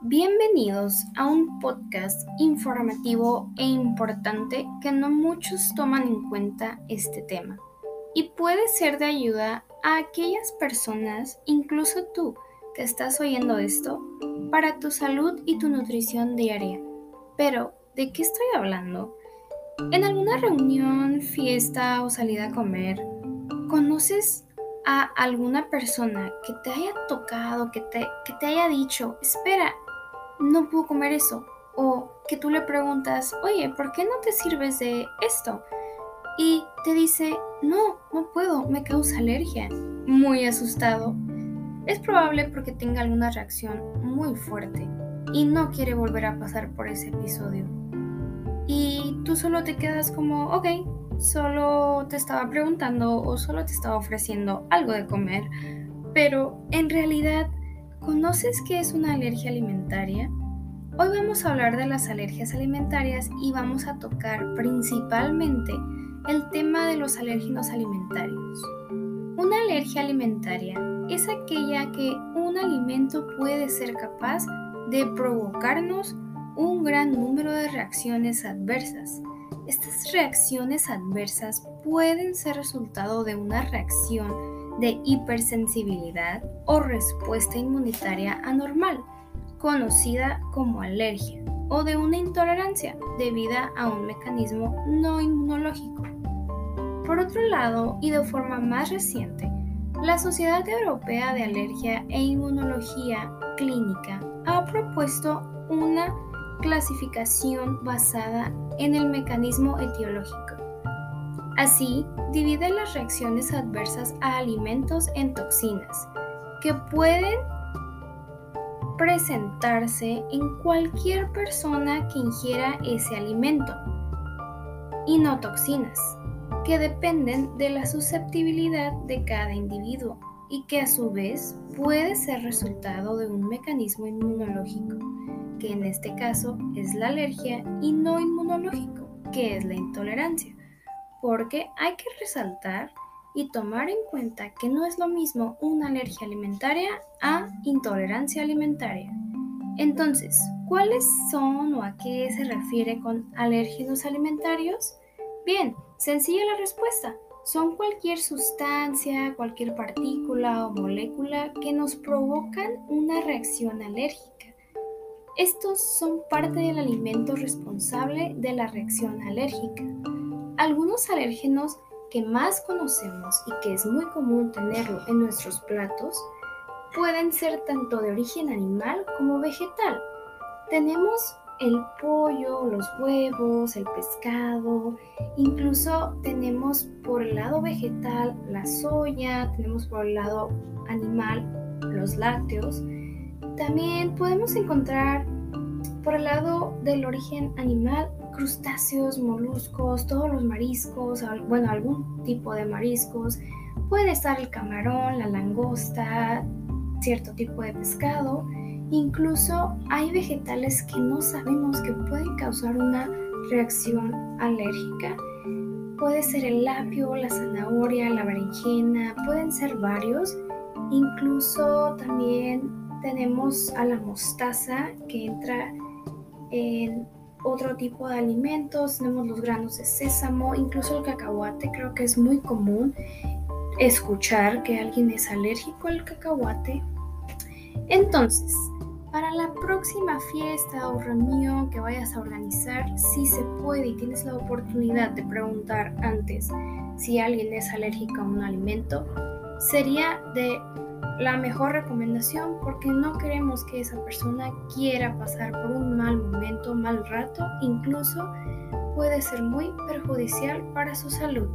Bienvenidos a un podcast informativo e importante que no muchos toman en cuenta este tema y puede ser de ayuda a aquellas personas, incluso tú que estás oyendo esto, para tu salud y tu nutrición diaria. Pero, ¿de qué estoy hablando? En alguna reunión, fiesta o salida a comer, ¿conoces a alguna persona que te haya tocado, que te, que te haya dicho, espera, no puedo comer eso. O que tú le preguntas, oye, ¿por qué no te sirves de esto? Y te dice, no, no puedo, me causa alergia. Muy asustado. Es probable porque tenga alguna reacción muy fuerte y no quiere volver a pasar por ese episodio. Y tú solo te quedas como, ok, solo te estaba preguntando o solo te estaba ofreciendo algo de comer, pero en realidad ¿Conoces qué es una alergia alimentaria? Hoy vamos a hablar de las alergias alimentarias y vamos a tocar principalmente el tema de los alérgenos alimentarios. Una alergia alimentaria es aquella que un alimento puede ser capaz de provocarnos un gran número de reacciones adversas. Estas reacciones adversas pueden ser resultado de una reacción de hipersensibilidad o respuesta inmunitaria anormal, conocida como alergia, o de una intolerancia debida a un mecanismo no inmunológico. Por otro lado, y de forma más reciente, la Sociedad Europea de Alergia e Inmunología Clínica ha propuesto una clasificación basada en el mecanismo etiológico Así, divide las reacciones adversas a alimentos en toxinas, que pueden presentarse en cualquier persona que ingiera ese alimento, y no toxinas, que dependen de la susceptibilidad de cada individuo y que a su vez puede ser resultado de un mecanismo inmunológico, que en este caso es la alergia, y no inmunológico, que es la intolerancia porque hay que resaltar y tomar en cuenta que no es lo mismo una alergia alimentaria a intolerancia alimentaria. Entonces, ¿cuáles son o a qué se refiere con alérgenos alimentarios? Bien, sencilla la respuesta. Son cualquier sustancia, cualquier partícula o molécula que nos provocan una reacción alérgica. Estos son parte del alimento responsable de la reacción alérgica. Algunos alérgenos que más conocemos y que es muy común tenerlo en nuestros platos pueden ser tanto de origen animal como vegetal. Tenemos el pollo, los huevos, el pescado, incluso tenemos por el lado vegetal la soya, tenemos por el lado animal los lácteos. También podemos encontrar por el lado del origen animal crustáceos, moluscos, todos los mariscos, bueno, algún tipo de mariscos. Puede estar el camarón, la langosta, cierto tipo de pescado. Incluso hay vegetales que no sabemos que pueden causar una reacción alérgica. Puede ser el apio, la zanahoria, la berenjena, pueden ser varios. Incluso también tenemos a la mostaza que entra en otro tipo de alimentos, tenemos los granos de sésamo, incluso el cacahuate, creo que es muy común escuchar que alguien es alérgico al cacahuate. Entonces, para la próxima fiesta o reunión que vayas a organizar, si se puede y tienes la oportunidad de preguntar antes si alguien es alérgico a un alimento, sería de la mejor recomendación porque no queremos que esa persona quiera pasar por un mal momento, mal rato, incluso puede ser muy perjudicial para su salud.